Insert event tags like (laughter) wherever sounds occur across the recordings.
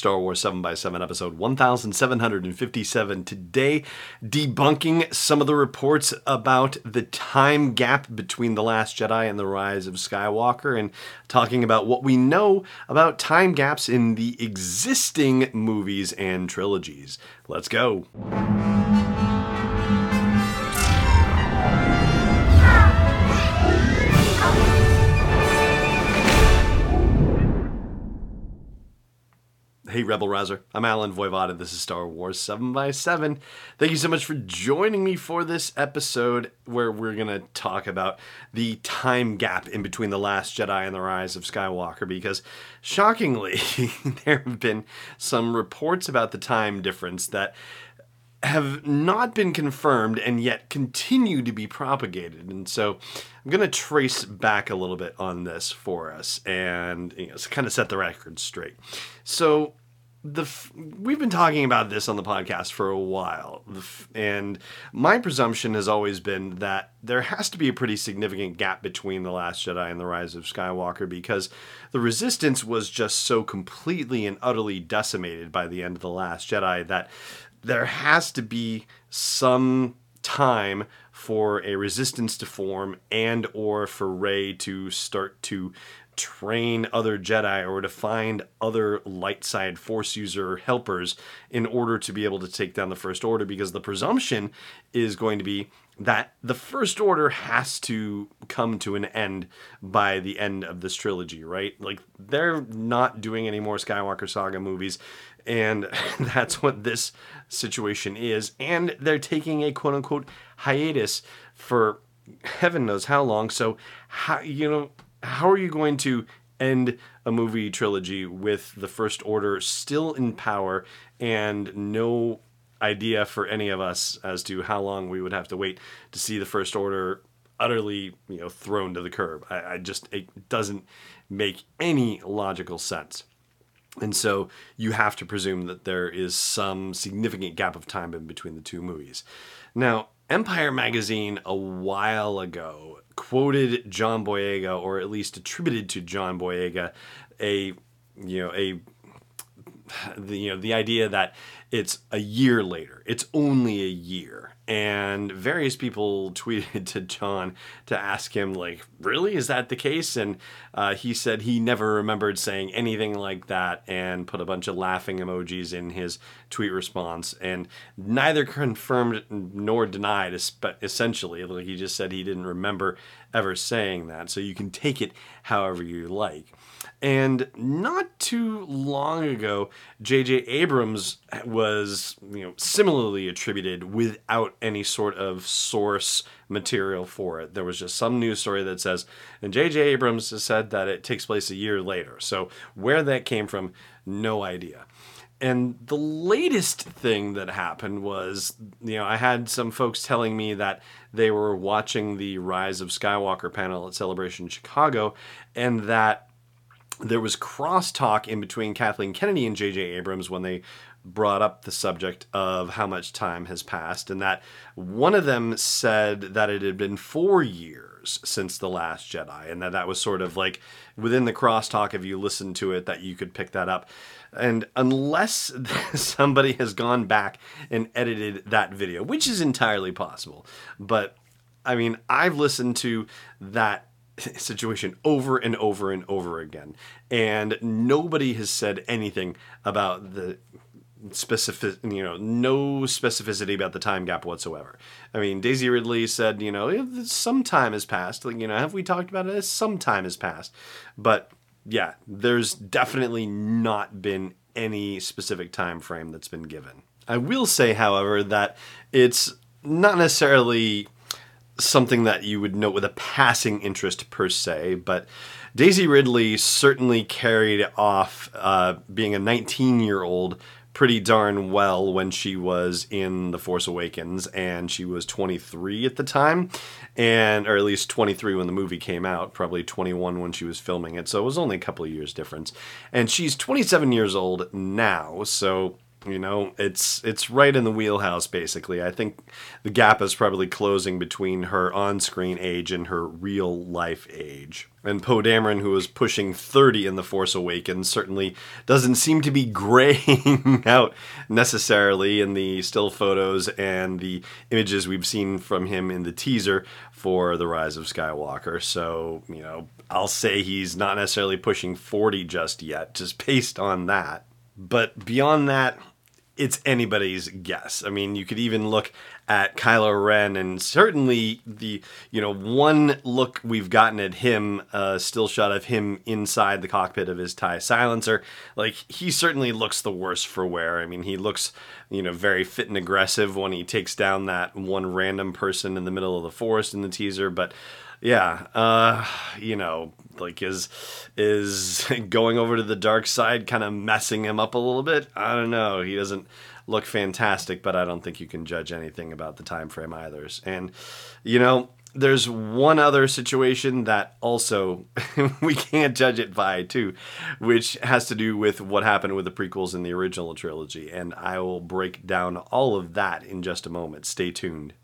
Star Wars 7x7, episode 1757. Today, debunking some of the reports about the time gap between The Last Jedi and The Rise of Skywalker, and talking about what we know about time gaps in the existing movies and trilogies. Let's go. Hey, Rebel Rouser. I'm Allen Voivod, and this is Star Wars 7 by 7 Thank you so much for joining me for this episode where we're going to talk about the time gap in between The Last Jedi and The Rise of Skywalker. Because, shockingly, (laughs) there have been some reports about the time difference that have not been confirmed and yet continue to be propagated. And so I'm going to trace back a little bit on this for us and you know, kind of set the record straight. So the we've been talking about this on the podcast for a while and my presumption has always been that there has to be a pretty significant gap between the last jedi and the rise of skywalker because the resistance was just so completely and utterly decimated by the end of the last jedi that there has to be some time for a resistance to form and or for Rey to start to train other Jedi or to find other light side force user helpers in order to be able to take down the First Order because the presumption is going to be that the First Order has to come to an end by the end of this trilogy, right? Like, they're not doing any more Skywalker Saga movies, and (laughs) that's what this situation is. And they're taking a quote unquote hiatus for heaven knows how long. So, how, you know, how are you going to end a movie trilogy with the First Order still in power and no idea for any of us as to how long we would have to wait to see the First Order utterly, you know, thrown to the curb. I, I just it doesn't make any logical sense. And so you have to presume that there is some significant gap of time in between the two movies. Now, Empire magazine a while ago quoted John Boyega, or at least attributed to John Boyega, a you know a the, you know the idea that it's a year later. It's only a year. And various people (laughs) tweeted to John to ask him, like, really? Is that the case? And uh, he said he never remembered saying anything like that and put a bunch of laughing emojis in his tweet response. And neither confirmed nor denied, essentially. Like, he just said he didn't remember ever saying that. So you can take it however you like. And not too long ago, J.J. Abrams was, you know, similarly attributed without any sort of source material for it. There was just some news story that says, and J.J. Abrams has said that it takes place a year later. So where that came from, no idea. And the latest thing that happened was, you know, I had some folks telling me that they were watching the Rise of Skywalker panel at Celebration Chicago and that there was crosstalk in between Kathleen Kennedy and J.J. Abrams when they brought up the subject of how much time has passed, and that one of them said that it had been four years since the last Jedi, and that that was sort of like within the crosstalk. If you listen to it, that you could pick that up. And unless (laughs) somebody has gone back and edited that video, which is entirely possible, but I mean, I've listened to that (laughs) situation over and over and over again. And nobody has said anything about the specific, you know, no specificity about the time gap whatsoever. I mean, Daisy Ridley said, you know, some time has passed. Like, you know, have we talked about it? Some time has passed. But yeah, there's definitely not been any specific time frame that's been given. I will say, however, that it's not necessarily something that you would note with a passing interest per se, but Daisy Ridley certainly carried off uh, being a 19 year old pretty darn well when she was in The Force Awakens, and she was 23 at the time, and or at least 23 when the movie came out, probably 21 when she was filming it. So it was only a couple of years difference, and she's 27 years old now. So You know, it's it's right in the wheelhouse basically. I think the gap is probably closing between her on-screen age and her real life age. And Poe Dameron, who is pushing 30 in The Force Awakens, certainly doesn't seem to be (laughs) graying out necessarily in the still photos and the images we've seen from him in the teaser for The Rise of Skywalker. So, you know, I'll say he's not necessarily pushing 40 just yet, just based on that. But beyond that, it's anybody's guess. I mean, you could even look at Kylo Ren, and certainly the you know one look we've gotten at him, uh, still shot of him inside the cockpit of his tie silencer. Like he certainly looks the worst for wear. I mean, he looks you know very fit and aggressive when he takes down that one random person in the middle of the forest in the teaser, but yeah, uh, you know, like is is (laughs) going over to the dark side kind of messing him up a little bit? I don't know. He doesn't look fantastic, but I don't think you can judge anything about the time frame either. And you know, there's one other situation that also (laughs) we can't judge it by too, which has to do with what happened with the prequels in the original trilogy, and I will break down all of that in just a moment. Stay tuned.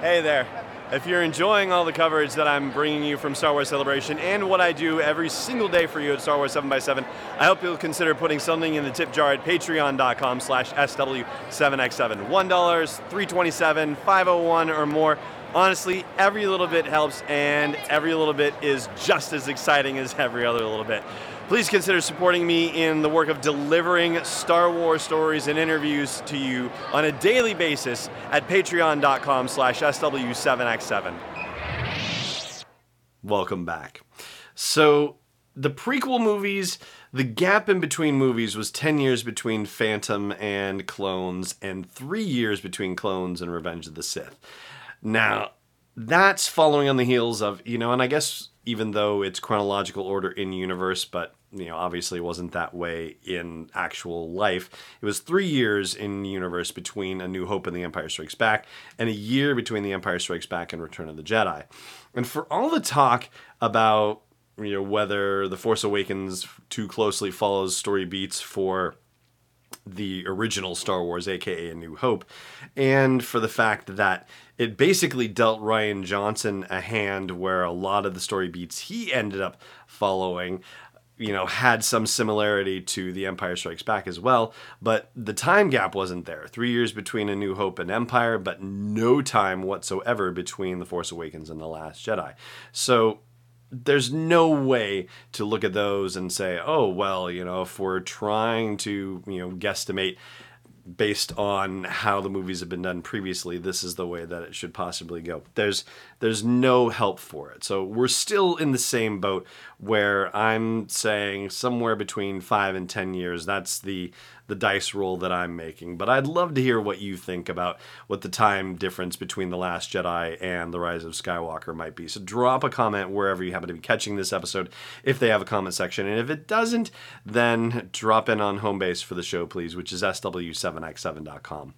Hey there. If you're enjoying all the coverage that I'm bringing you from Star Wars Celebration and what I do every single day for you at Star Wars 7x7, I hope you'll consider putting something in the tip jar at patreon.com slash SW7x7. $1, $327, 501 or more. Honestly, every little bit helps and every little bit is just as exciting as every other little bit. Please consider supporting me in the work of delivering Star Wars stories and interviews to you on a daily basis at patreon.com slash SW7x7. Welcome back. So, the prequel movies, the gap in between movies was 10 years between Phantom and Clones and three years between Clones and Revenge of the Sith. Now, that's following on the heels of, you know, and I guess even though it's chronological order in universe, but you know, obviously wasn't that way in actual life. It was three years in universe between A New Hope and The Empire Strikes Back, and a year between The Empire Strikes Back and Return of the Jedi. And for all the talk about you know whether The Force Awakens too closely follows story beats for the original Star Wars, aka A New Hope, and for the fact that it basically dealt Rian Johnson a hand where a lot of the story beats he ended up following you know, had some similarity to The Empire Strikes Back as well, but the time gap wasn't there. Three years between A New Hope and Empire, but no time whatsoever between The Force Awakens and The Last Jedi. So there's no way to look at those and say, oh, well, you know, if we're trying to, you know, guesstimate based on how the movies have been done previously, this is the way that it should possibly go. There's there's no help for it. So we're still in the same boat where I'm saying somewhere between five and ten years. That's the the dice roll that I'm making. But I'd love to hear what you think about what the time difference between The Last Jedi and The Rise of Skywalker might be. So drop a comment wherever you happen to be catching this episode if they have a comment section. And if it doesn't, then drop in on home base for the show, please, which is SW7x7.com.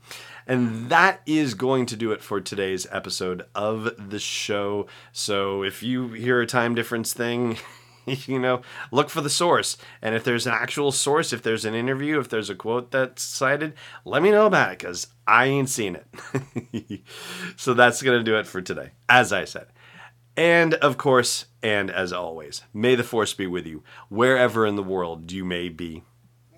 And that is going to do it for today's episode of the show. So if you hear a time difference thing, (laughs) you know, look for the source. And if there's an actual source, if there's an interview, if there's a quote that's cited, let me know about it because I ain't seen it. (laughs) so that's going to do it for today, as I said. And of course, and as always, may the force be with you wherever in the world you may be